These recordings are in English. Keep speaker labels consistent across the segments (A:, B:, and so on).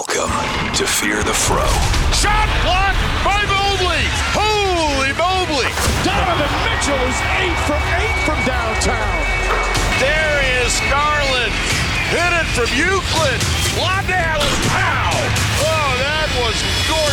A: Welcome to Fear the Fro.
B: Shot blocked by Mobley. Holy Mobley.
C: Donovan Mitchell is eight from eight from downtown.
B: There is Garland. Hit it from Euclid. Lob to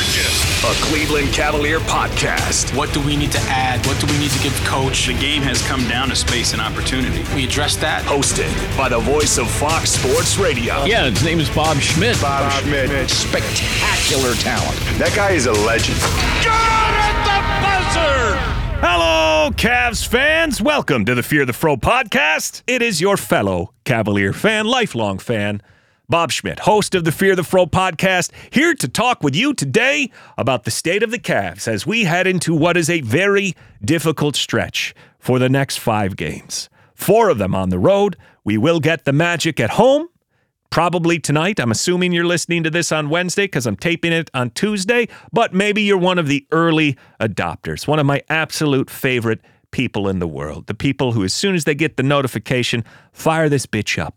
B: gorgeous.
A: A Cleveland Cavalier podcast.
D: What do we need to add? What do we need to give coach?
E: The game has come down to space and opportunity.
D: We address that.
A: Hosted by the voice of Fox Sports Radio.
F: Yeah, his name is Bob Schmidt.
G: Bob, Schmidt.
F: Spectacular talent.
G: That guy is a legend.
B: Good at the buzzer.
H: Hello, Cavs fans. Welcome to the Fear the Fro podcast. It is your fellow Cavalier fan, lifelong fan, Bob Schmidt, host of the Fear the Fro podcast, here to talk with you today about the state of the Cavs as we head into what is a very difficult stretch for the next five games. Four of them on the road. We will get the Magic at home probably tonight. I'm assuming you're listening to this on Wednesday because I'm taping it on Tuesday, but maybe you're one of the early adopters, one of my absolute favorite people in the world. The people who, as soon as they get the notification, fire this bitch up.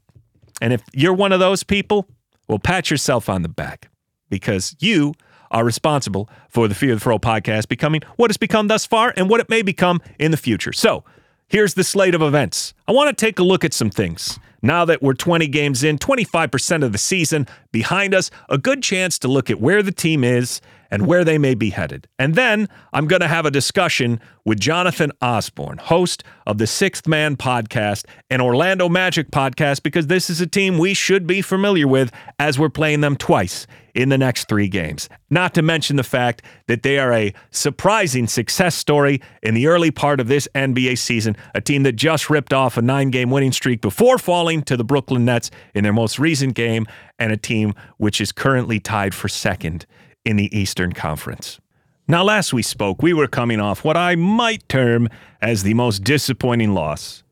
H: And if you're one of those people, well, pat yourself on the back because you are responsible for the Fear of the Fro podcast becoming what it's become thus far and what it may become in the future. So, Here's the slate of events. I want to take a look at some things. Now that we're 20 games in, 25% of the season behind us, a good chance to look at where the team is and where they may be headed. And then I'm going to have a discussion with Jonathan Osborne, host of the Sixth Man podcast and Orlando Magic podcast, because this is a team we should be familiar with as we're playing them twice in the next three games. Not to mention the fact that they are a surprising success story in the early part of this NBA season, a team that just ripped off a nine game winning streak before falling to the Brooklyn Nets in their most recent game, and a team which is currently tied for second in the Eastern Conference. Now, last we spoke, we were coming off what I might term as the most disappointing loss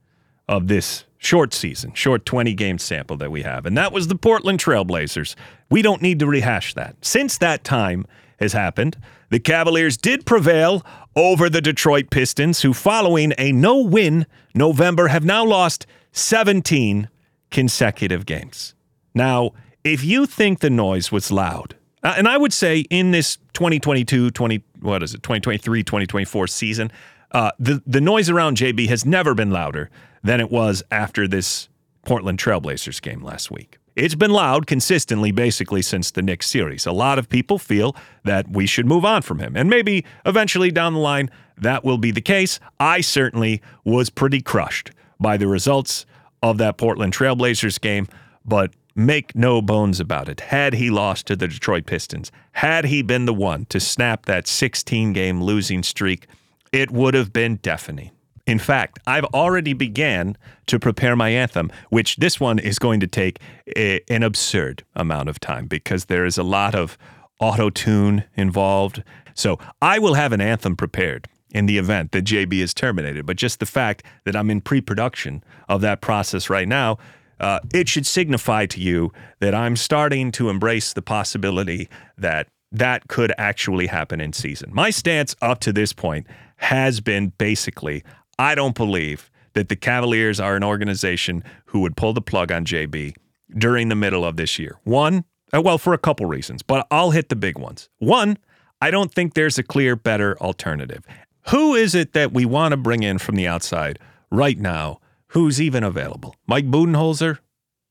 H: of this short season, short 20 game sample that we have. And that was the Portland Trailblazers. We don't need to rehash that. Since that time has happened, the Cavaliers did prevail over the Detroit Pistons, who, following a no win November, have now lost 17 consecutive games. Now, if you think the noise was loud, uh, and I would say in this 2022, 20, what is it, 2023, 2024 season, uh, the, the noise around JB has never been louder than it was after this Portland Trailblazers game last week. It's been loud consistently, basically, since the Knicks series. A lot of people feel that we should move on from him. And maybe eventually down the line, that will be the case. I certainly was pretty crushed by the results of that Portland Trailblazers game. But make no bones about it. Had he lost to the Detroit Pistons, had he been the one to snap that 16 game losing streak, it would have been deafening. In fact, I've already began to prepare my anthem, which this one is going to take a, an absurd amount of time because there is a lot of auto tune involved. So I will have an anthem prepared in the event that JB is terminated. But just the fact that I'm in pre production of that process right now, uh, it should signify to you that I'm starting to embrace the possibility that that could actually happen in season. My stance up to this point has been basically I don't believe that the Cavaliers are an organization who would pull the plug on JB during the middle of this year. One, uh, well, for a couple reasons, but I'll hit the big ones. One, I don't think there's a clear, better alternative. Who is it that we want to bring in from the outside right now who's even available? Mike Budenholzer?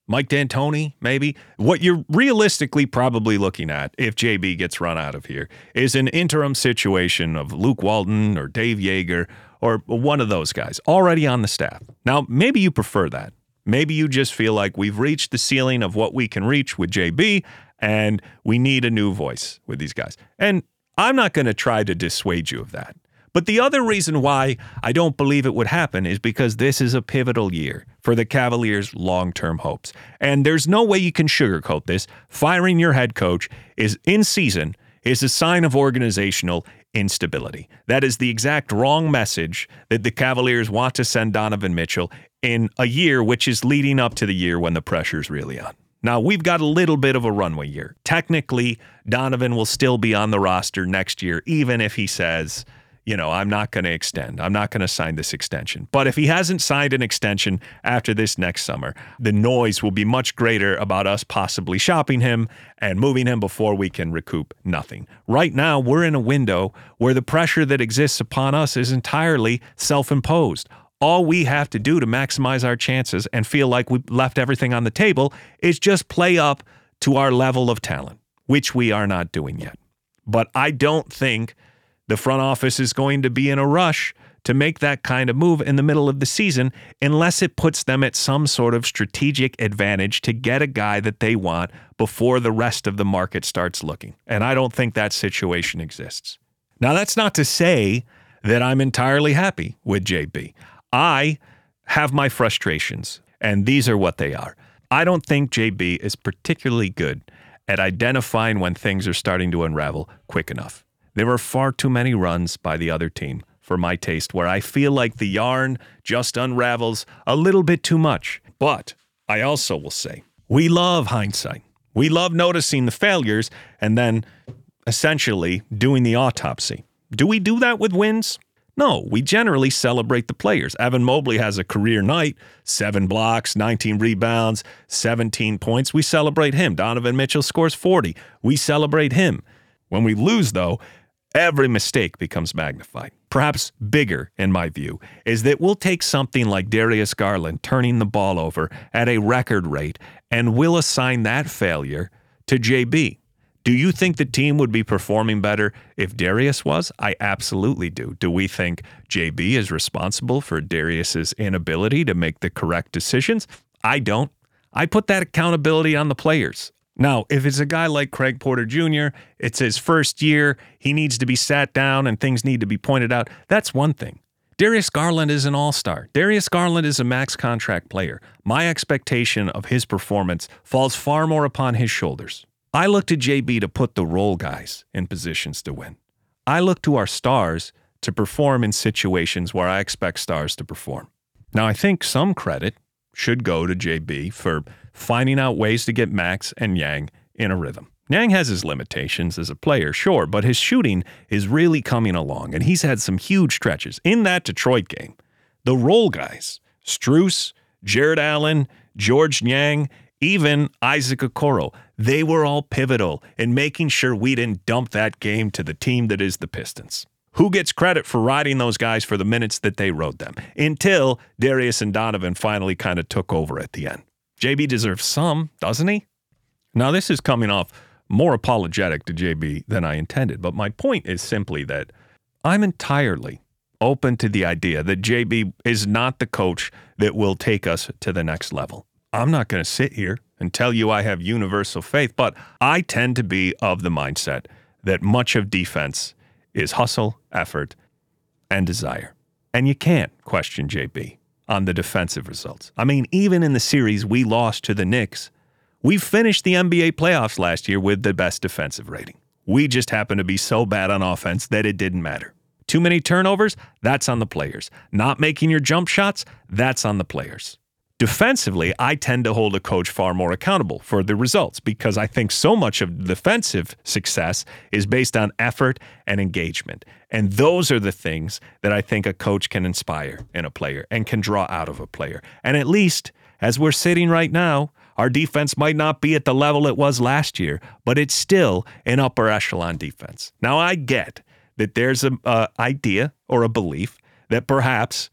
H: Mike D'Antoni, maybe. What you're realistically probably looking at if JB gets run out of here is an interim situation of Luke Walton or Dave Yeager or one of those guys already on the staff. Now, maybe you prefer that. Maybe you just feel like we've reached the ceiling of what we can reach with JB and we need a new voice with these guys. And I'm not going to try to dissuade you of that. But the other reason why I don't believe it would happen is because this is a pivotal year for the Cavaliers' long term hopes. And there's no way you can sugarcoat this. Firing your head coach is in season is a sign of organizational instability. That is the exact wrong message that the Cavaliers want to send Donovan Mitchell in a year which is leading up to the year when the pressure's really on. Now, we've got a little bit of a runway year. Technically, Donovan will still be on the roster next year, even if he says, you know, I'm not going to extend. I'm not going to sign this extension. But if he hasn't signed an extension after this next summer, the noise will be much greater about us possibly shopping him and moving him before we can recoup nothing. Right now, we're in a window where the pressure that exists upon us is entirely self imposed. All we have to do to maximize our chances and feel like we left everything on the table is just play up to our level of talent, which we are not doing yet. But I don't think the front office is going to be in a rush to make that kind of move in the middle of the season unless it puts them at some sort of strategic advantage to get a guy that they want before the rest of the market starts looking. And I don't think that situation exists. Now, that's not to say that I'm entirely happy with JB. I have my frustrations, and these are what they are. I don't think JB is particularly good at identifying when things are starting to unravel quick enough. There were far too many runs by the other team for my taste where I feel like the yarn just unravels a little bit too much. But I also will say, we love hindsight. We love noticing the failures and then essentially doing the autopsy. Do we do that with wins? No, we generally celebrate the players. Evan Mobley has a career night, seven blocks, 19 rebounds, 17 points. We celebrate him. Donovan Mitchell scores 40. We celebrate him. When we lose, though, every mistake becomes magnified. Perhaps bigger, in my view, is that we'll take something like Darius Garland turning the ball over at a record rate and we'll assign that failure to JB. Do you think the team would be performing better if Darius was? I absolutely do. Do we think JB is responsible for Darius's inability to make the correct decisions? I don't. I put that accountability on the players. Now, if it's a guy like Craig Porter Jr., it's his first year, he needs to be sat down and things need to be pointed out. That's one thing. Darius Garland is an all star. Darius Garland is a max contract player. My expectation of his performance falls far more upon his shoulders. I look to JB to put the role guys in positions to win. I look to our stars to perform in situations where I expect stars to perform. Now, I think some credit should go to JB for finding out ways to get Max and Niang in a rhythm. Niang has his limitations as a player, sure, but his shooting is really coming along, and he's had some huge stretches. In that Detroit game, the role guys, Strus, Jarrett Allen, George Niang, even Isaac Okoro, they were all pivotal in making sure we didn't dump that game to the team that is the Pistons. Who gets credit for riding those guys for the minutes that they rode them until Darius and Donovan finally kind of took over at the end? JB deserves some, doesn't he? Now, this is coming off more apologetic to JB than I intended, but my point is simply that I'm entirely open to the idea that JB is not the coach that will take us to the next level. I'm not going to sit here and tell you I have universal faith, but I tend to be of the mindset that much of defense is hustle, effort, and desire. And you can't question JB on the defensive results. I mean, even in the series we lost to the Knicks, we finished the NBA playoffs last year with the best defensive rating. We just happened to be so bad on offense that it didn't matter. Too many turnovers? That's on the players. Not making your jump shots? That's on the players. Defensively, I tend to hold a coach far more accountable for the results because I think so much of defensive success is based on effort and engagement. And those are the things that I think a coach can inspire in a player and can draw out of a player. And at least as we're sitting right now, our defense might not be at the level it was last year, but it's still an upper echelon defense. Now, I get that there's an idea or a belief that perhaps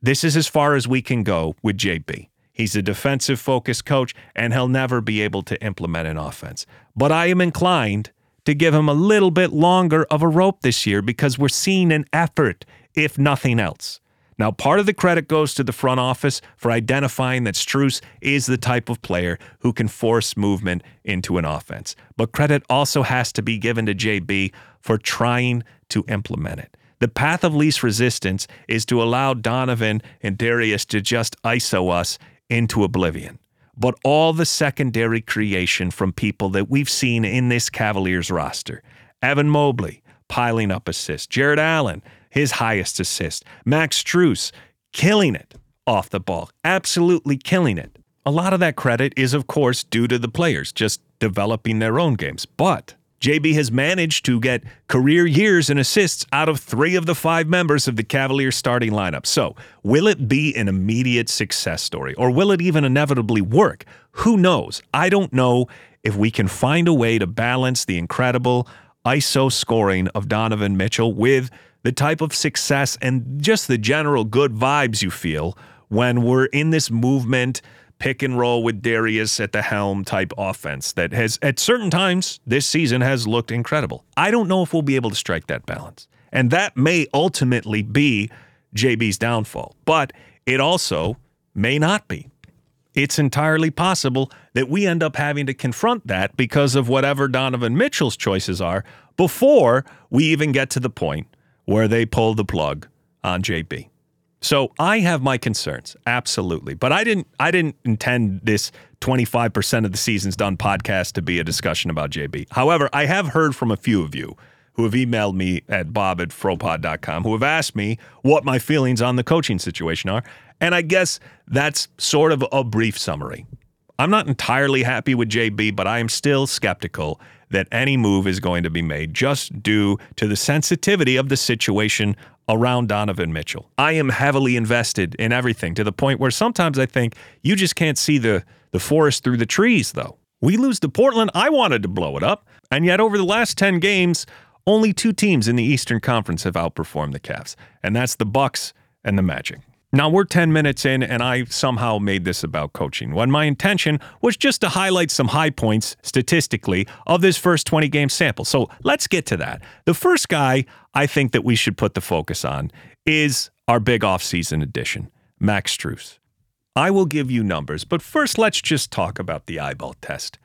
H: this is as far as we can go with JB. He's a defensive focused coach, and he'll never be able to implement an offense. But I am inclined to give him a little bit longer of a rope this year because we're seeing an effort, if nothing else. Now, part of the credit goes to the front office for identifying that Strus is the type of player who can force movement into an offense. But credit also has to be given to JB for trying to implement it. The path of least resistance is to allow Donovan and Darius to just ISO us into oblivion. But all the secondary creation from people that we've seen in this Cavaliers roster Evan Mobley piling up assists, Jarrett Allen, his highest assist, Max Strus killing it off the ball, absolutely killing it. A lot of that credit is, of course, due to the players just developing their own games. But JB has managed to get career years and assists out of three of the five members of the Cavaliers starting lineup. So, will it be an immediate success story or will it even inevitably work? Who knows? I don't know if we can find a way to balance the incredible ISO scoring of Donovan Mitchell with the type of success and just the general good vibes you feel when we're in this movement pick and roll with Darius at the helm type offense that has at certain times this season has looked incredible. I don't know if we'll be able to strike that balance. And that may ultimately be JB's downfall, but it also may not be. It's entirely possible that we end up having to confront that because of whatever Donovan Mitchell's choices are before we even get to the point where they pull the plug on JB. So I have my concerns, absolutely. But I didn't I didn't intend this 25% of the season's done podcast to be a discussion about JB. However, I have heard from a few of you who have emailed me at bob at fropod.com who have asked me what my feelings on the coaching situation are. And I guess that's sort of a brief summary. I'm not entirely happy with JB, but I am still skeptical that any move is going to be made just due to the sensitivity of the situation around Donovan Mitchell. I am heavily invested in everything to the point where sometimes I think you just can't see the, the forest through the trees, though. We lose to Portland. I wanted to blow it up. And yet, over the last 10 games, only two teams in the Eastern Conference have outperformed the Cavs, and that's the Bucks and the Magic. Now we're 10 minutes in, and I somehow made this about coaching when my intention was just to highlight some high points statistically of this first 20 game sample. So let's get to that. The first guy I think that we should put the focus on is our big offseason addition, Max Strus. I will give you numbers, but first let's just talk about the eyeball test.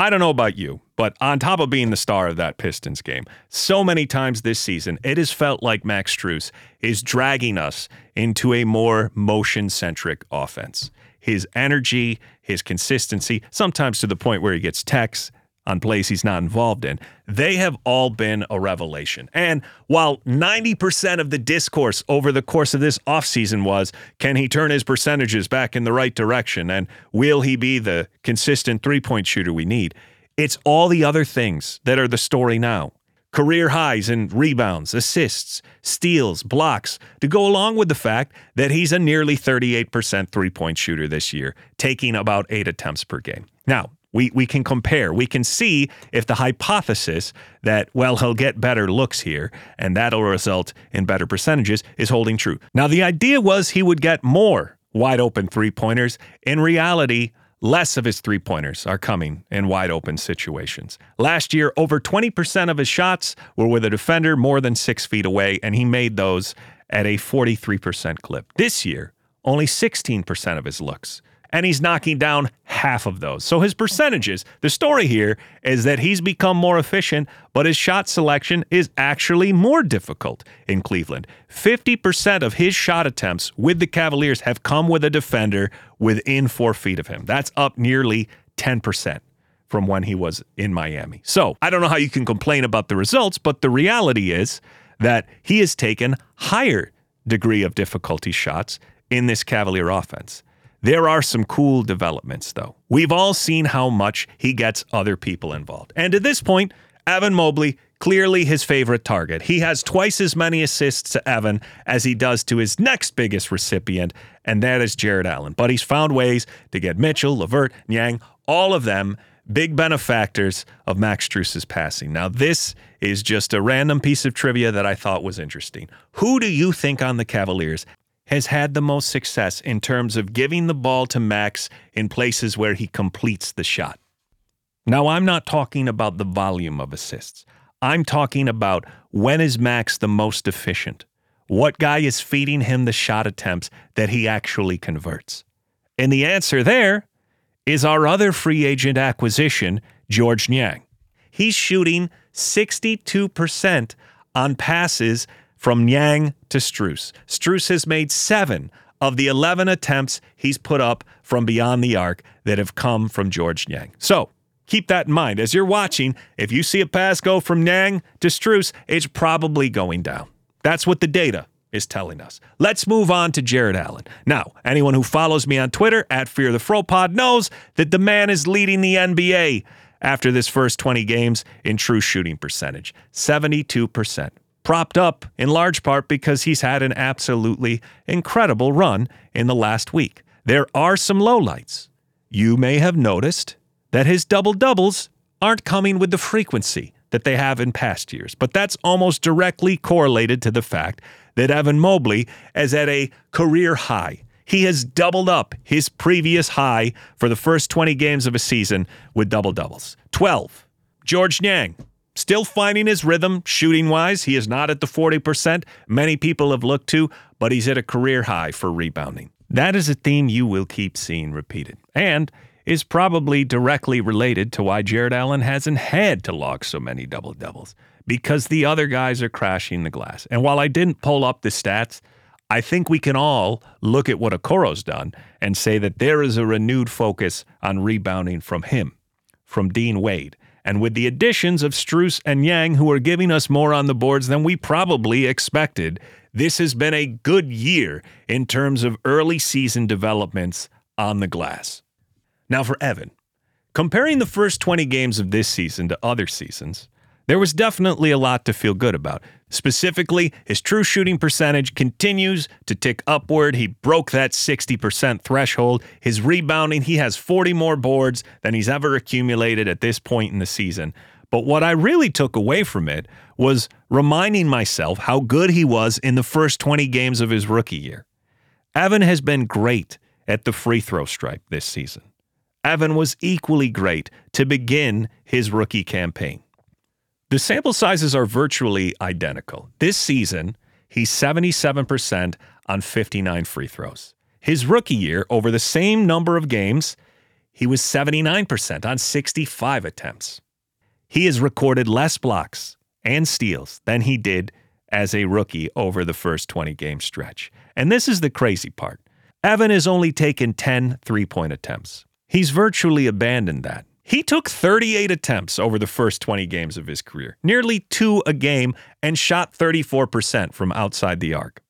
H: I don't know about you, but on top of being the star of that Pistons game, so many times this season, it has felt like Max Strus is dragging us into a more motion centric offense. His energy, his consistency, sometimes to the point where he gets texts on plays he's not involved in, they have all been a revelation. And while 90% of the discourse over the course of this offseason was can he turn his percentages back in the right direction and will he be the consistent three point shooter we need? It's all the other things that are the story now. Career highs in rebounds, assists, steals, blocks, to go along with the fact that he's a nearly 38% three point shooter this year, taking about eight attempts per game. Now, we, we can compare. We can see if the hypothesis that, well, he'll get better looks here and that'll result in better percentages is holding true. Now, the idea was he would get more wide open three pointers. In reality, less of his three pointers are coming in wide open situations. Last year, over 20% of his shots were with a defender more than six feet away, and he made those at a 43% clip. This year, only 16% of his looks and he's knocking down half of those. So his percentages, the story here is that he's become more efficient, but his shot selection is actually more difficult in Cleveland. 50% of his shot attempts with the Cavaliers have come with a defender within four feet of him. That's up nearly 10% from when he was in Miami. So I don't know how you can complain about the results, but the reality is that he has taken higher degree of difficulty shots in this Cavalier offense. There are some cool developments, though. We've all seen how much he gets other people involved. And at this point, Evan Mobley, clearly his favorite target. He has twice as many assists to Evan as he does to his next biggest recipient, and that is Jarrett Allen. But he's found ways to get Mitchell, LeVert, Niang, all of them big benefactors of Max Strus's passing. Now, this is just a random piece of trivia that I thought was interesting. Who do you think on the Cavaliers has had the most success in terms of giving the ball to Max in places where he completes the shot. Now, I'm not talking about the volume of assists. I'm talking about when is Max the most efficient? What guy is feeding him the shot attempts that he actually converts? And the answer there is our other free agent acquisition, George Niang. He's shooting 62% on passes from Niang to Strus. Strus has made seven of the 11 attempts he's put up from beyond the arc that have come from George Niang. So keep that in mind. As you're watching, if you see a pass go from Niang to Strus, it's probably going down. That's what the data is telling us. Let's move on to Jarrett Allen. Now, anyone who follows me on Twitter at Fear the Fro knows that the man is leading the NBA after this first 20 games in true shooting percentage 72%. Propped up in large part because he's had an absolutely incredible run in the last week. There are some lowlights. You may have noticed that his double doubles aren't coming with the frequency that they have in past years, but that's almost directly correlated to the fact that Evan Mobley is at a career high. He has doubled up his previous high for the first 20 games of a season with double doubles. 12. George Niang, still finding his rhythm shooting wise. He is not at the 40% many people have looked to, but he's at a career high for rebounding. That is a theme you will keep seeing repeated. And is probably directly related to why Jarrett Allen hasn't had to log so many double doubles because the other guys are crashing the glass. And while I didn't pull up the stats, I think we can all look at what Okoro's done and say that there is a renewed focus on rebounding from him, from Dean Wade. And with the additions of Strus and Niang, who are giving us more on the boards than we probably expected, this has been a good year in terms of early season developments on the glass. Now, for Evan, comparing the first 20 games of this season to other seasons, there was definitely a lot to feel good about. Specifically, his true shooting percentage continues to tick upward. He broke that 60% threshold. His rebounding, he has 40 more boards than he's ever accumulated at this point in the season. But what I really took away from it was reminding myself how good he was in the first 20 games of his rookie year. Evan has been great at the free throw stripe this season. Evan was equally great to begin his rookie campaign. The sample sizes are virtually identical. This season, he's 77% on 59 free throws. His rookie year, over the same number of games, he was 79% on 65 attempts. He has recorded less blocks and steals than he did as a rookie over the first 20 game stretch. And this is the crazy part Evan has only taken 10 three point attempts. He's virtually abandoned that. He took 38 attempts over the first 20 games of his career, nearly two a game, and shot 34% from outside the arc.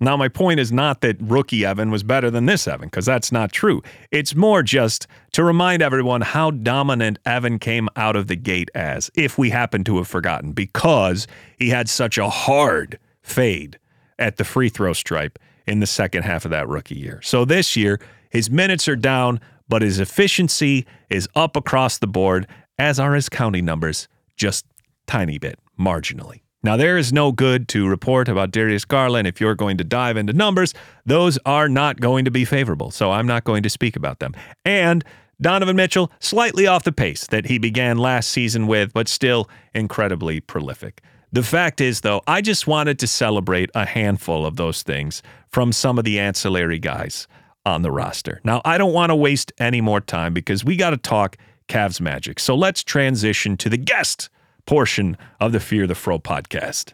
H: Now, my point is not that rookie Evan was better than this Evan, because that's not true. It's more just to remind everyone how dominant Evan came out of the gate as, if we happen to have forgotten, because he had such a hard fade at the free throw stripe in the second half of that rookie year. So this year, his minutes are down, but his efficiency is up across the board, as are his counting numbers, just tiny bit, marginally. Now, there is no good to report about Darius Garland if you're going to dive into numbers. Those are not going to be favorable, so I'm not going to speak about them. And Donovan Mitchell, slightly off the pace that he began last season with, but still incredibly prolific. The fact is, though, I just wanted to celebrate a handful of those things from some of the ancillary guys on the roster. Now, I don't want to waste any more time because we got to talk Cavs Magic. So let's transition to the guest portion of the Fear the Fro podcast.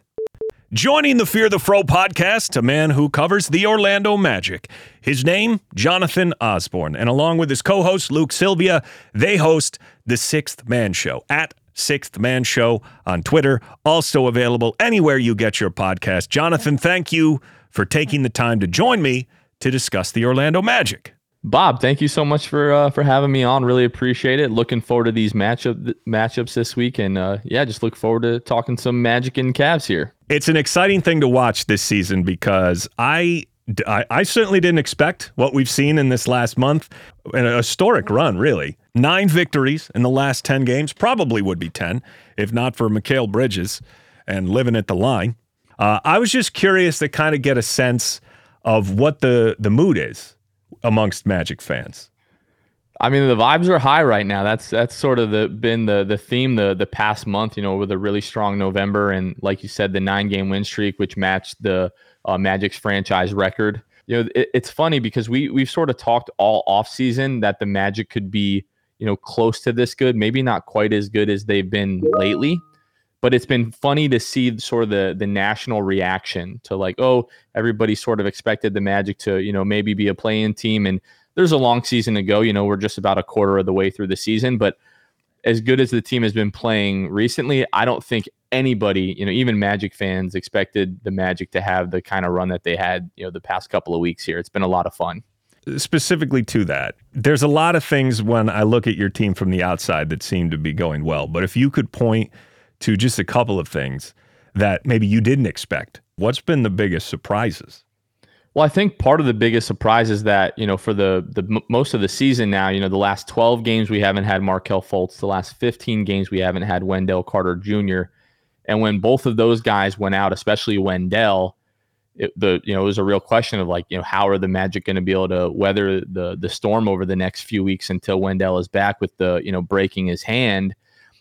H: Joining the Fear the Fro podcast, a man who covers the Orlando Magic. His name, Jonathan Osborne. And along with his co host, Luke Sylvia, they host the Sixth Man Show at Sixth Man Show on Twitter. Also available anywhere you get your podcast. Jonathan, thank you for taking the time to join me to discuss the Orlando Magic.
G: Bob, thank you so much for uh, for having me on. Really appreciate it. Looking forward to these matchup matchups this week, and uh, yeah, just look forward to talking some Magic and Cavs here.
H: It's an exciting thing to watch this season because I I, I certainly didn't expect what we've seen in this last month. An historic run, really. Nine victories in the last 10 games, probably would be 10, if not for Mikal Bridges and living at the line. Uh, I was just curious to kind of get a sense of what the the mood is amongst Magic fans.
G: I mean, the vibes are high right now. That's that's sort of the been the the theme the the past month. You know, with a really strong November and like you said, the nine game win streak, which matched the uh, Magic's franchise record. You know, it, it's funny because we we've sort of talked all off season that the Magic could be you know close to this good, maybe not quite as good as they've been lately but it's been funny to see sort of the the national reaction to like oh everybody sort of expected the magic to you know maybe be a play-in team and there's a long season to go you know we're just about a quarter of the way through the season but as good as the team has been playing recently i don't think anybody you know even magic fans expected the magic to have the kind of run that they had you know the past couple of weeks here it's been a lot of fun
H: specifically to that, there's a lot of things when I look at your team from the outside that seem to be going well. But if you could point to just a couple of things that maybe you didn't expect, what's been the biggest surprises?
G: Well, I think part of the biggest surprise is that you know for the the m- most of the season now, you know the last 12 games we haven't had Markelle Fultz, the last 15 games we haven't had Wendell Carter Jr. And when both of those guys went out, especially Wendell, it, the you know it was a real question of like you know how are the Magic going to be able to weather the the storm over the next few weeks until Wendell is back with the you know breaking his hand.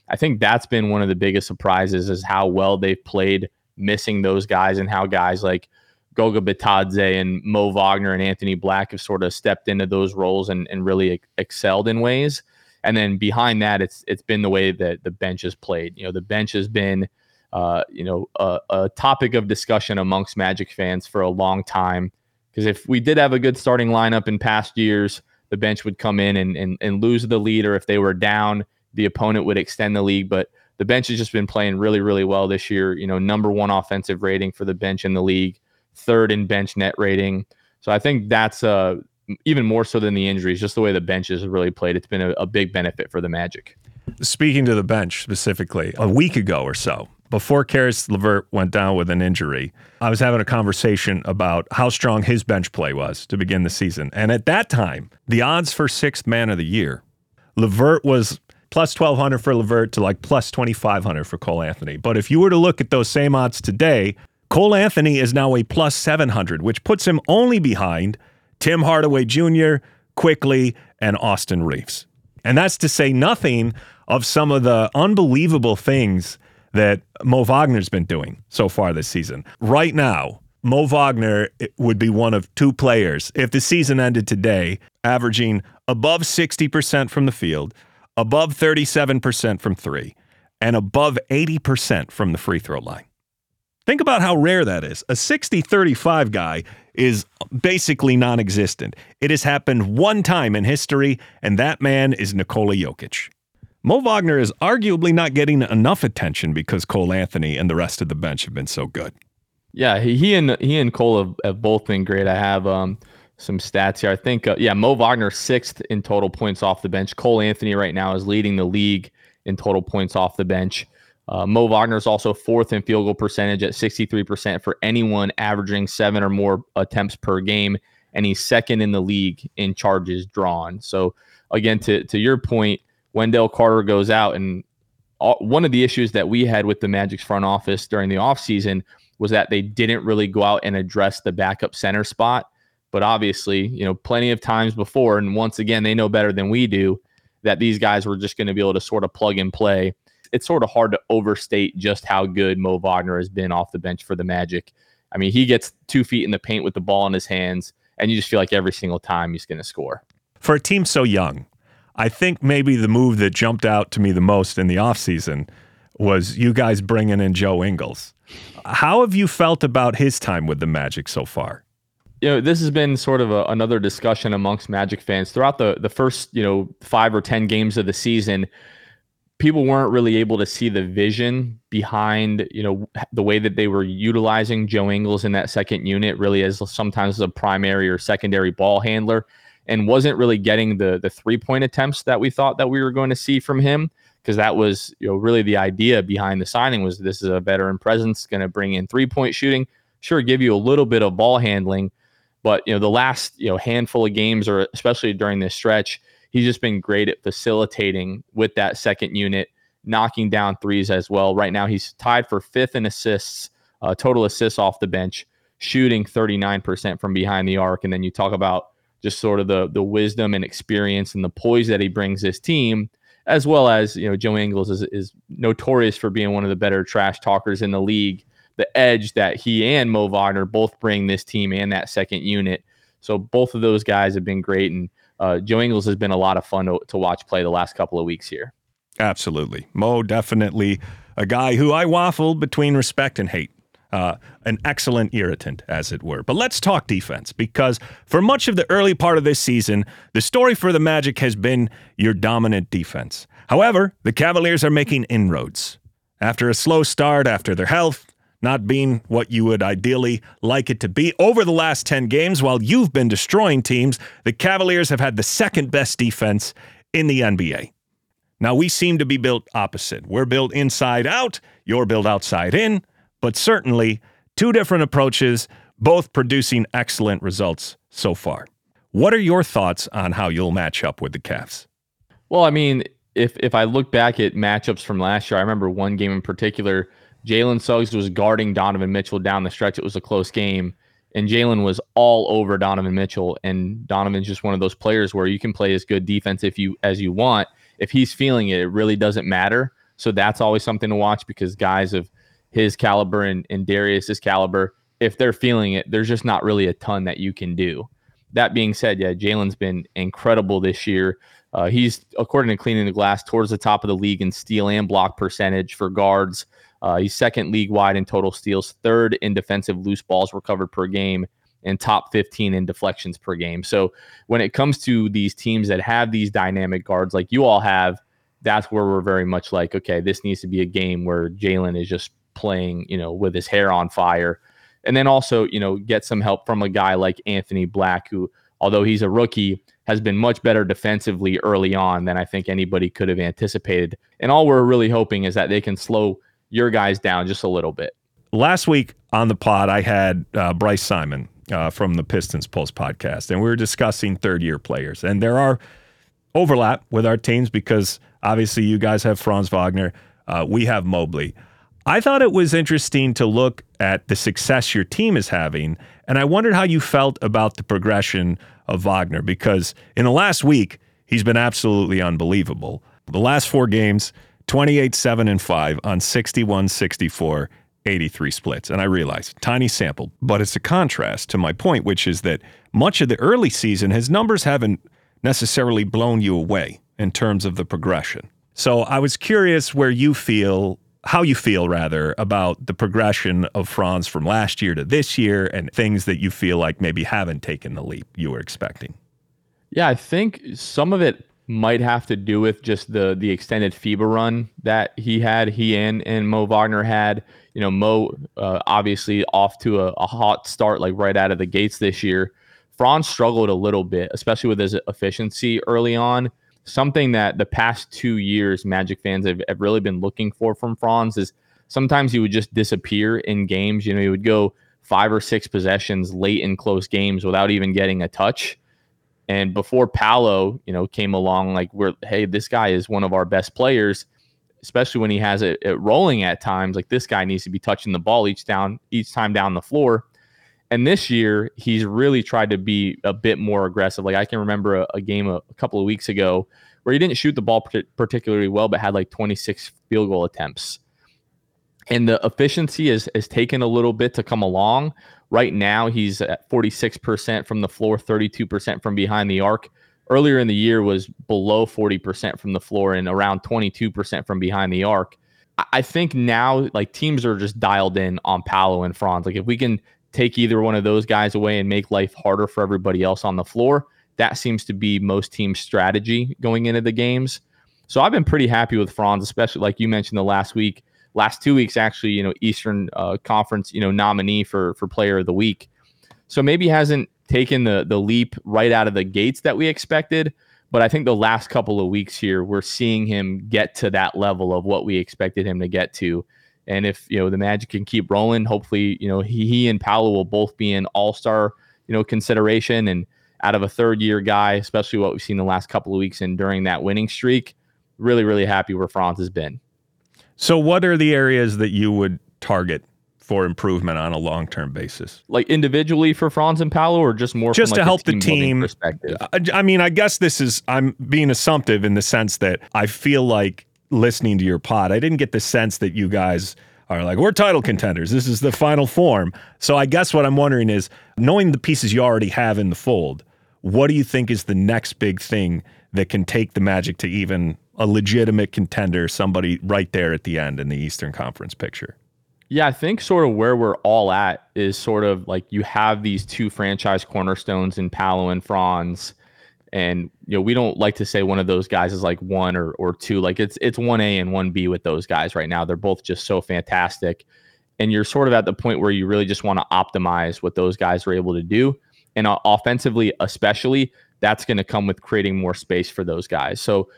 G: I think that's been one of the biggest surprises is how well they've played missing those guys and how guys like Goga Bitadze and Mo Wagner and Anthony Black have sort of stepped into those roles and, and really excelled in ways. And then behind that, it's it's been the way that the bench has played. You know, the bench has been, uh, you know, a, a topic of discussion amongst Magic fans for a long time. Because if we did have a good starting lineup in past years, the bench would come in and, and, and lose the lead, or if they were down, the opponent would extend the league. But the bench has just been playing really, really well this year. You know, number one offensive rating for the bench in the league third in bench net rating. So I think that's uh, even more so than the injuries, just the way the bench has really played. It's been a, a big benefit for the Magic.
H: Speaking to the bench specifically, a week ago or so, before Caris LeVert went down with an injury, I was having a conversation about how strong his bench play was to begin the season. And at that time, the odds for sixth man of the year, LeVert was plus 1200 for LeVert to like plus 2500 for Cole Anthony. But if you were to look at those same odds today, Cole Anthony is now a plus 700, which puts him only behind Tim Hardaway Jr., Quickley, and Austin Reaves. And that's to say nothing of some of the unbelievable things that Mo Wagner's been doing so far this season. Right now, Mo Wagner eh, would be one of two players if the season ended today, averaging above 60% from the field, above 37% from three, and above 80% from the free throw line. Think about how rare that is. A 60 35 guy is basically non existent. It has happened one time in history, and that man is Nikola Jokic. Mo Wagner is arguably not getting enough attention because Cole Anthony and the rest of the bench have been so good.
G: Yeah, he and he and Cole have, have both been great. I have um, some stats here. I think, uh, yeah, Mo Wagner sixth in total points off the bench. Cole Anthony right now is leading the league in total points off the bench. Uh, Mo Wagner is also fourth in field goal percentage at 63% for anyone averaging seven or more attempts per game, and he's second in the league in charges drawn. So, again, to to your point, Wendell Carter goes out, and all, one of the issues that we had with the Magic's front office during the offseason was that they didn't really go out and address the backup center spot. But obviously, you know, plenty of times before, and once again, they know better than we do that these guys were just going to be able to sort of plug and play it's sort of hard to overstate just how good Mo Wagner has been off the bench for the Magic. I mean, he gets two feet in the paint with the ball in his hands, and you just feel like every single time he's going to score.
H: For a team so young, I think maybe the move that jumped out to me the most in the offseason was you guys bringing in Joe Ingles. How have you felt about his time with the Magic so far?
G: You know, this has been sort of a, another discussion amongst Magic fans. Throughout the the first, you know, five or ten games of the season people weren't really able to see the vision behind you know the way that they were utilizing Joe Ingles in that second unit really as sometimes a primary or secondary ball handler and wasn't really getting the the three point attempts that we thought that we were going to see from him because that was you know really the idea behind the signing was this is a veteran presence going to bring in three point shooting sure give you a little bit of ball handling but you know the last you know handful of games or especially during this stretch he's just been great at facilitating with that second unit, knocking down threes as well. Right now, he's tied for fifth in assists, uh, total assists off the bench, shooting 39% from behind the arc. And then you talk about just sort of the the wisdom and experience and the poise that he brings this team, as well as you know Joe Ingles is, is notorious for being one of the better trash talkers in the league. The edge that he and Mo Wagner both bring this team and that second unit. So both of those guys have been great, and uh, Joe Ingles has been a lot of fun to, to watch play the last couple of weeks here.
H: Absolutely. Mo, definitely a guy who I waffled between respect and hate. Uh, an excellent irritant, as it were. But let's talk defense because for much of the early part of this season, the story for the Magic has been your dominant defense. However, the Cavaliers are making inroads. After a slow start, after their health not being what you would ideally like it to be. Over the last 10 games, while you've been destroying teams, the Cavaliers have had the second best defense in the NBA. Now, we seem to be built opposite. We're built inside out, you're built outside in, but certainly two different approaches, both producing excellent results so far. What are your thoughts on how you'll match up with the Cavs?
G: Well, I mean, if if I look back at matchups from last year, I remember one game in particular. Jalen Suggs was guarding Donovan Mitchell down the stretch. It was a close game, and Jalen was all over Donovan Mitchell. And Donovan's just one of those players where you can play as good defense if you as you want. If he's feeling it, it really doesn't matter. So that's always something to watch because guys of his caliber and, and Darius's caliber, if they're feeling it, there's just not really a ton that you can do. That being said, yeah, Jalen's been incredible this year. Uh, he's, according to Cleaning the Glass, towards the top of the league in steal and block percentage for guards. Uh, he's second league wide in total steals, third in defensive loose balls recovered per game, and top 15 in deflections per game. So when it comes to these teams that have these dynamic guards like you all have, that's where we're very much like, okay, this needs to be a game where Jalen is just playing, you know, with his hair on fire. And then also, you know, get some help from a guy like Anthony Black, who, although he's a rookie, has been much better defensively early on than I think anybody could have anticipated. And all we're really hoping is that they can slow your guys down just a little bit.
H: Last week on the pod, I had uh, Bryce Simon uh, from the Pistons Pulse podcast, and we were discussing third year players. And there are overlap with our teams because obviously you guys have Franz Wagner, uh, we have Mobley. I thought it was interesting to look at the success your team is having, and I wondered how you felt about the progression of Wagner because in the last week, he's been absolutely unbelievable. The last four games, 28, 7, and 5 on 61, 64, 83 splits. And I realize, tiny sample, but it's a contrast to my point, which is that much of the early season, his numbers haven't necessarily blown you away in terms of the progression. So I was curious where you feel how you feel rather about the progression of Franz from last year to this year and things that you feel like maybe haven't taken the leap you were expecting.
G: Yeah, I think some of it might have to do with just the the extended FIBA run that he had, he and and Mo Wagner had. You know, Mo uh, obviously off to a, a hot start, like right out of the gates this year. Franz struggled a little bit, especially with his efficiency early on something that the past two years Magic fans have, have really been looking for from Franz is sometimes he would just disappear in games. You know, he would go five or six possessions late in close games without even getting a touch. And before Paolo, you know, came along, like we're hey, this guy is one of our best players, especially when he has it, it rolling at times. Like this guy needs to be touching the ball each down each time down the floor. And this year, he's really tried to be a bit more aggressive. Like I can remember a, a game a, a, couple of weeks ago where he didn't shoot the ball particularly well, but had like 26 field goal attempts. And the efficiency has, has taken a little bit to come along. Right now, he's at 46% from the floor, 32% from behind the arc. Earlier in the year was below 40% from the floor and around 22% from behind the arc. I think now, like teams are just dialed in on Paolo and Franz. Like if we can take either one of those guys away and make life harder for everybody else on the floor. That seems to be most teams' strategy going into the games. So I've been pretty happy with Franz, especially like you mentioned the last week, last two weeks actually. You know, Eastern uh, Conference, you know, nominee for for Player of the Week. So maybe hasn't taken the the leap right out of the gates that we expected, but I think the last couple of weeks here, we're seeing him get to that level of what we expected him to get to. And if you know the Magic can keep rolling, hopefully you know he, he and Paolo will both be in All Star you know consideration. And out of a third year guy, especially what we've seen the last couple of weeks and during that winning streak, really really happy where Franz has been.
H: So, what are the areas that you would target for improvement on a long term basis?
G: Like individually for Franz and Paolo, or just more
H: just
G: like,
H: to help
G: team
H: the team
G: perspective?
H: I mean, I guess this is I'm being assumptive in the sense that I feel like listening to your pod, I didn't get the sense that you guys are like, we're title contenders. This is the final form. So I guess what I'm wondering is, knowing the pieces you already have in the fold, what do you think is the next big thing that can take the Magic to even a legitimate contender, somebody right there at the end in the Eastern Conference picture?
G: Yeah, I think sort of where we're all at is sort of like you have these two franchise cornerstones in Paolo and Franz and you know we don't like to say one of those guys is like one or or two like it's it's 1A and 1B with those guys right now they're both just so fantastic and you're sort of at the point where you really just want to optimize what those guys are able to do. And uh, offensively, especially, that's going to come with creating more space for those guys. So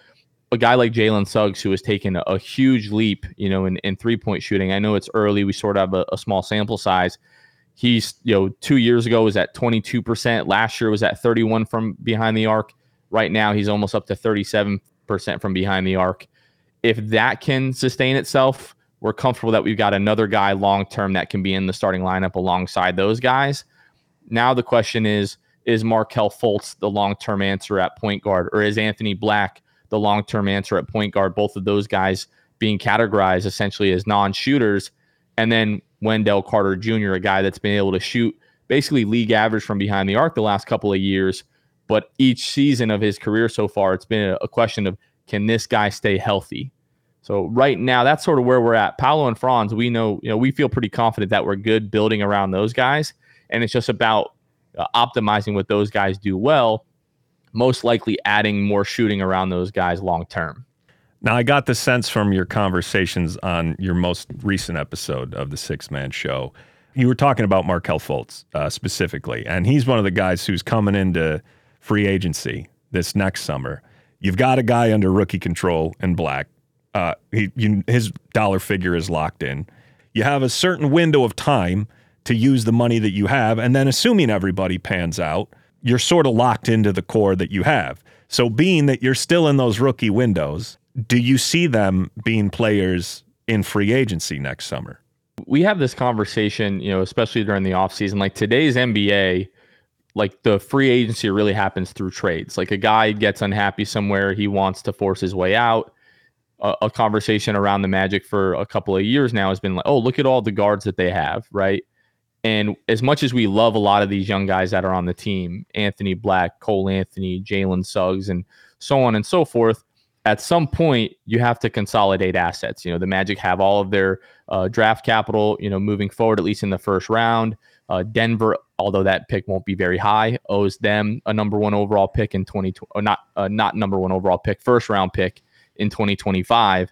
G: a guy like Jalen Suggs, who has taken a, a, huge leap, you know, in, in three point shooting. I know it's early; we sort of have a, a small sample size. He's, you know, two years ago was at 22%. Last year was at 31 from behind the arc. Right now, he's almost up to 37% from behind the arc. If that can sustain itself, we're comfortable that we've got another guy long term that can be in the starting lineup alongside those guys. Now the question is is Markelle Fultz the long term answer at point guard, or is Anthony Black the long term answer at point guard? Both of those guys being categorized essentially as non shooters. And then Wendell Carter Jr., a guy that's been able to shoot basically league average from behind the arc the last couple of years. But each season of his career so far, it's been a, question of can this guy stay healthy? So right now, that's sort of where we're at. Paolo and Franz, we know, you know, we feel pretty confident that we're good building around those guys, and it's just about uh, optimizing what those guys do well. Most likely, adding more shooting around those guys long term.
H: Now, I got the sense from your conversations on your most recent episode of the Sixth Man Show, you were talking about Markelle Fultz uh, specifically, and he's one of the guys who's coming into free agency this next summer. You've got a guy under rookie control in Black. Uh, he, you, his dollar figure is locked in. You have a certain window of time to use the money that you have, and then assuming everybody pans out, you're sort of locked into the core that you have. So, being that you're still in those rookie windows, do you see them being players in free agency next summer?
G: We have this conversation, you know, especially during the offseason. Like today's NBA, like the free agency really happens through trades. Like a guy gets unhappy somewhere, he wants to force his way out. A, a conversation around the Magic for a couple of years now has been like, oh, look at all the guards that they have, right? And as much as we love a lot of these young guys that are on the team, Anthony Black, Cole Anthony, Jalen Suggs, and so on and so forth, at some point you have to consolidate assets. You know, the Magic have all of their uh, draft capital, you know, moving forward, at least in the first round. Uh, Denver, although that pick won't be very high, owes them a number one overall pick in 2020, or not, uh, not number one overall pick, first round pick in 2025.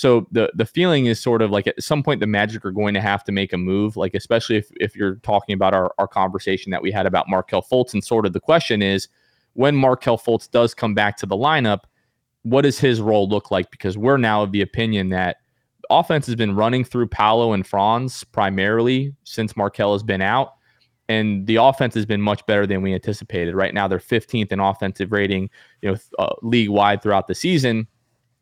G: So the the feeling is sort of like at some point the Magic are going to have to make a move, like especially if if you're talking about our, our conversation that we had about Markelle Fultz, and sort of the question is when Markelle Fultz does come back to the lineup, what does his role look like? Because we're now of the opinion that offense has been running through Paolo and Franz primarily since Markelle has been out. And the offense has been much better than we anticipated. Right now, they're 15th in offensive rating, you know, uh, league wide throughout the season.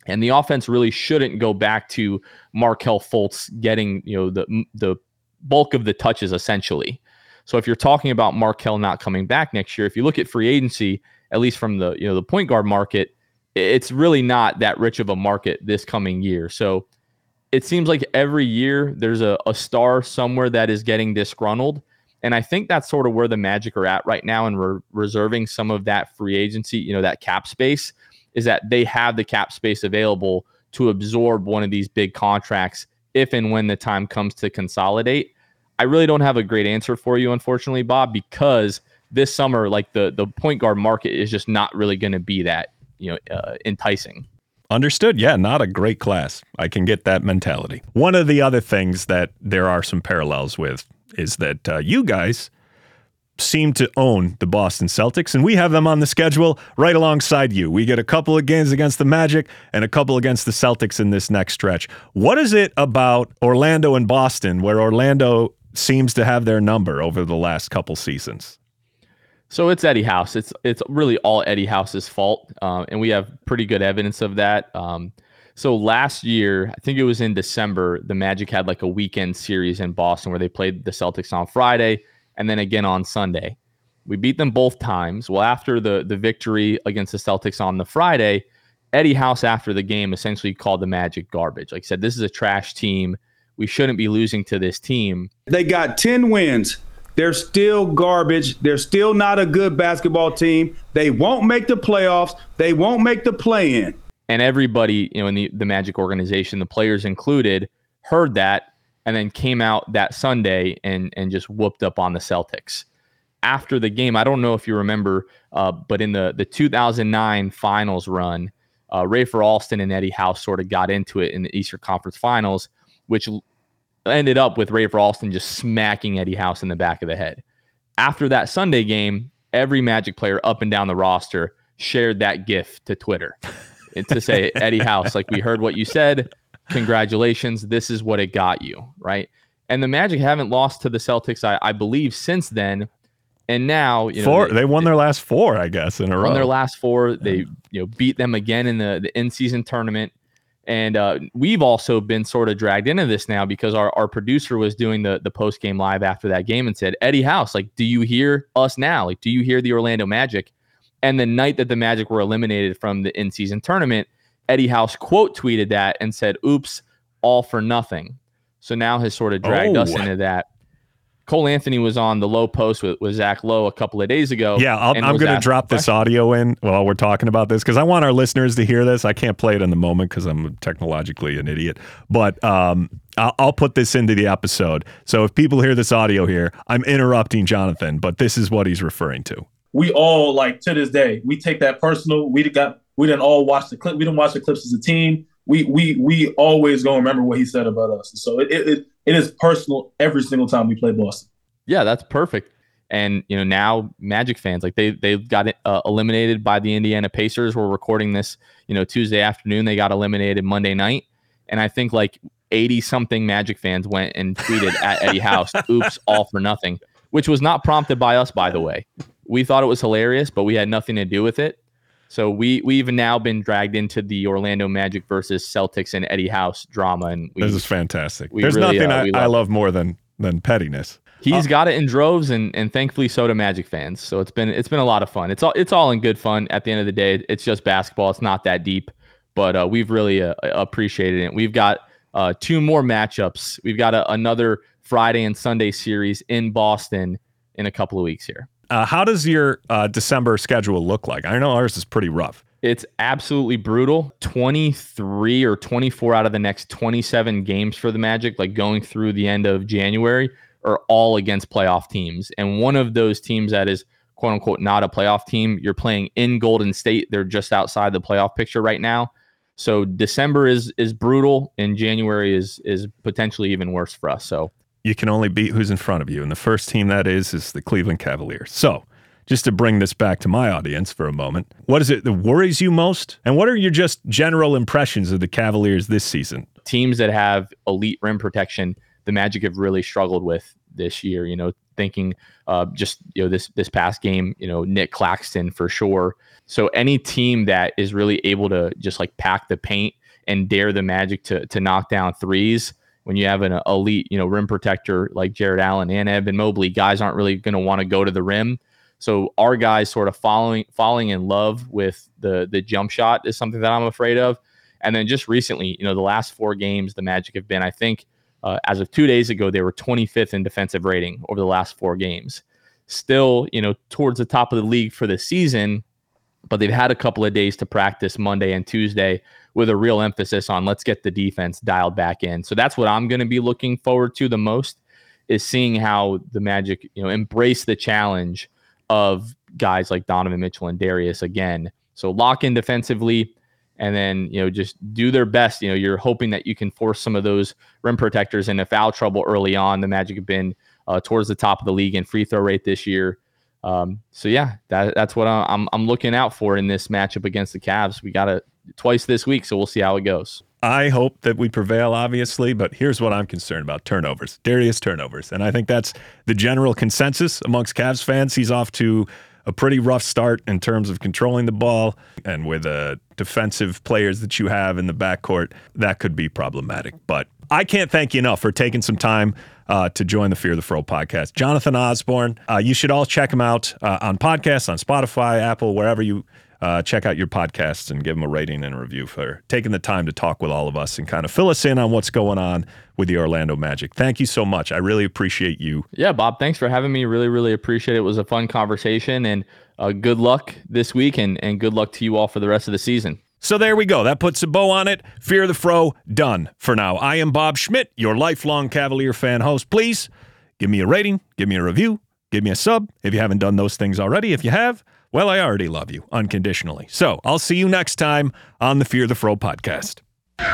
G: And the offense really shouldn't go back to Markelle Fultz getting, you know, the the bulk of the touches essentially. So if you're talking about Markelle not coming back next year, if you look at free agency, at least from the you know the point guard market, it's really not that rich of a market this coming year. So it seems like every year there's a, a star somewhere that is getting disgruntled. And I think that's sort of where the Magic are at right now and re- reserving some of that free agency, you know, that cap space is that they have the cap space available to absorb one of these big contracts if and when the time comes to consolidate. I really don't have a great answer for you, unfortunately, Bob, because this summer, like the the point guard market is just not really going to be that you know uh, enticing.
H: Understood. Yeah, not a great class. I can get that mentality. One of the other things that there are some parallels with is that uh, you guys seem to own the Boston Celtics, and we have them on the schedule right alongside you. We get a couple of games against the Magic and a couple against the Celtics in this next stretch. What is it about Orlando and Boston where Orlando seems to have their number over the last couple seasons?
G: So it's Eddie House. It's it's really all Eddie House's fault, uh, and we have pretty good evidence of that. Um, so last year, I think it was in December, the Magic had like a weekend series in Boston where they played the Celtics on Friday and then again on Sunday. We beat them both times. Well, after the the victory against the Celtics on the Friday, Eddie House after the game essentially called the Magic garbage. Like I said, this is a trash team. We shouldn't be losing to this team.
I: They got 10 wins they're still garbage. They're still not a good basketball team. They won't make the playoffs. They won't make the play in.
G: And everybody, you know, in the, the Magic organization, the players included, heard that and then came out that Sunday and and just whooped up on the Celtics. After the game, I don't know if you remember, uh, but in the the 2009 Finals run, uh, Rafer Alston and Eddie House sort of got into it in the Eastern Conference Finals, which ended up with Rafer Alston just smacking Eddie House in the back of the head. After that Sunday game, every Magic player up and down the roster shared that GIF to Twitter to say, Eddie House, like we heard what you said. Congratulations. This is what it got you, right? And the Magic haven't lost to the Celtics, I, I believe, since then. And now, you know,
H: four. They, they won their last four, I guess, in a row.
G: Won their last four. They you know beat them again in the the in season tournament. And uh, we've also been sort of dragged into this now because our, our producer was doing the the post game live after that game and said, Eddie House, like, do you hear us now? Like, do you hear the Orlando Magic? And the night that the Magic were eliminated from the in season tournament, Eddie House quote tweeted that and said, "Oops, all for nothing." So now has sort of dragged oh. us into that. Cole Anthony was on the Lowe Post with, with Zach Lowe a couple of days ago.
H: Yeah, i am going to drop this audio in while we're talking about this because I want our listeners to hear this. I can't play it in the moment because I'm technologically an idiot, but um, I'll, I'll put this into the episode. So if people hear this audio here, I'm interrupting Jonathan, but this is what he's referring to.
J: We all like to this day, we take that personal. We got we didn't all watch the clip. We didn't watch the clips as a team. We we we always gonna remember what he said about us. So it, it it is personal every single time we play Boston.
G: Yeah, that's perfect. And you know now Magic fans like they they got uh, eliminated by the Indiana Pacers. We're recording this you know Tuesday afternoon. They got eliminated Monday night, and I think like 80 something Magic fans went and tweeted at Eddie House, "Oops, all for nothing," which was not prompted by us, by the way. We thought it was hilarious, but we had nothing to do with it. So we we've now been dragged into the Orlando Magic versus Celtics and Eddie House drama, and we,
H: this is fantastic. There's really, nothing uh, I, love, I love more than than pettiness.
G: He's uh, got it in droves, and and thankfully so do Magic fans. So it's been it's been a lot of fun. It's all it's all in good fun. At the end of the day, it's just basketball. It's not that deep, but uh, we've really uh, appreciated it. We've got uh, two more matchups. We've got a, another Friday and Sunday series in Boston in a couple of weeks here.
H: Uh, how does your uh, December schedule look like? I know ours is pretty rough.
G: It's absolutely brutal. 23 or 24 out of the next 27 games for the Magic, like going through the end of January, are all against playoff teams. And one of those teams that is quote unquote not a playoff team, you're playing in Golden State. They're just outside the playoff picture right now. So December is is brutal and January is is potentially even worse for us. So
H: you can only beat who's in front of you. And the first team that is is the Cleveland Cavaliers. So, just to bring this back to my audience for a moment, what is it that worries you most? And what are your just general impressions of the Cavaliers this season?
G: Teams that have elite rim protection, the Magic have really struggled with this year. You know, thinking uh, just you know this this past game, you know Nick Claxton for sure. So any team that is really able to just like pack the paint and dare the Magic to to knock down threes, when you have an elite, you know, rim protector like Jarrett Allen and Evan Mobley, guys aren't really going to want to go to the rim. So our guys sort of following falling in love with the the jump shot is something that I'm afraid of. And then just recently, you know, the last four games the Magic have been, I think, uh, as of two days ago, they were 25th in defensive rating over the last four games. Still, you know, towards the top of the league for the season, but they've had a couple of days to practice Monday and Tuesday with a real emphasis on let's get the defense dialed back in. So that's what I'm going to be looking forward to the most is seeing how the Magic, you know, embrace the challenge of guys like Donovan Mitchell and Darius Garland. So lock in defensively and then, you know, just do their best. You know, you're hoping that you can force some of those rim protectors into foul trouble early on. The Magic have been uh, towards the top of the league in free throw rate this year. Um, so yeah, that, that's what I'm I'm looking out for in this matchup against the Cavs. We got to twice this week, so we'll see how it goes.
H: I hope that we prevail, obviously, but here's what I'm concerned about turnovers, Darius turnovers. And I think that's the general consensus amongst Cavs fans. He's off to a pretty rough start in terms of controlling the ball. And with the defensive players that you have in the backcourt, that could be problematic. But I can't thank you enough for taking some time uh, to join the Fear the Fro podcast. Jonathan Osborne, uh, you should all check him out uh, on podcasts, on Spotify, Apple, wherever you uh, check out your podcasts and give them a rating and a review for taking the time to talk with all of us and kind of fill us in on what's going on with the Orlando Magic. Thank you so much. I really appreciate you.
G: Yeah, Bob, thanks for having me. Really, really appreciate it. It was a fun conversation and uh, good luck this week and, and good luck to you all for the rest of the season.
H: So there we go. That puts a bow on it. Fear the Fro, done for now. I am Bob Schmidt, your lifelong Cavalier fan host. Please give me a rating, give me a review, give me a sub if you haven't done those things already. If you have, well, I already love you unconditionally. So I'll see you next time on the Fear the Fro podcast.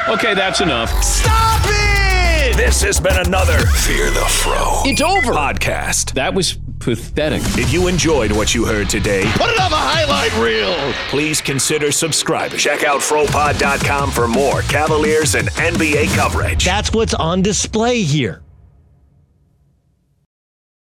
F: Okay, that's enough.
A: Stop it!
H: This has been another
A: Fear the Fro
F: It's over.
H: podcast.
F: That was pathetic.
H: If you enjoyed what you heard today,
C: Put it on the highlight reel.
H: please consider subscribing.
A: Check out FroPod.com for more Cavaliers and NBA coverage.
K: That's what's on display here.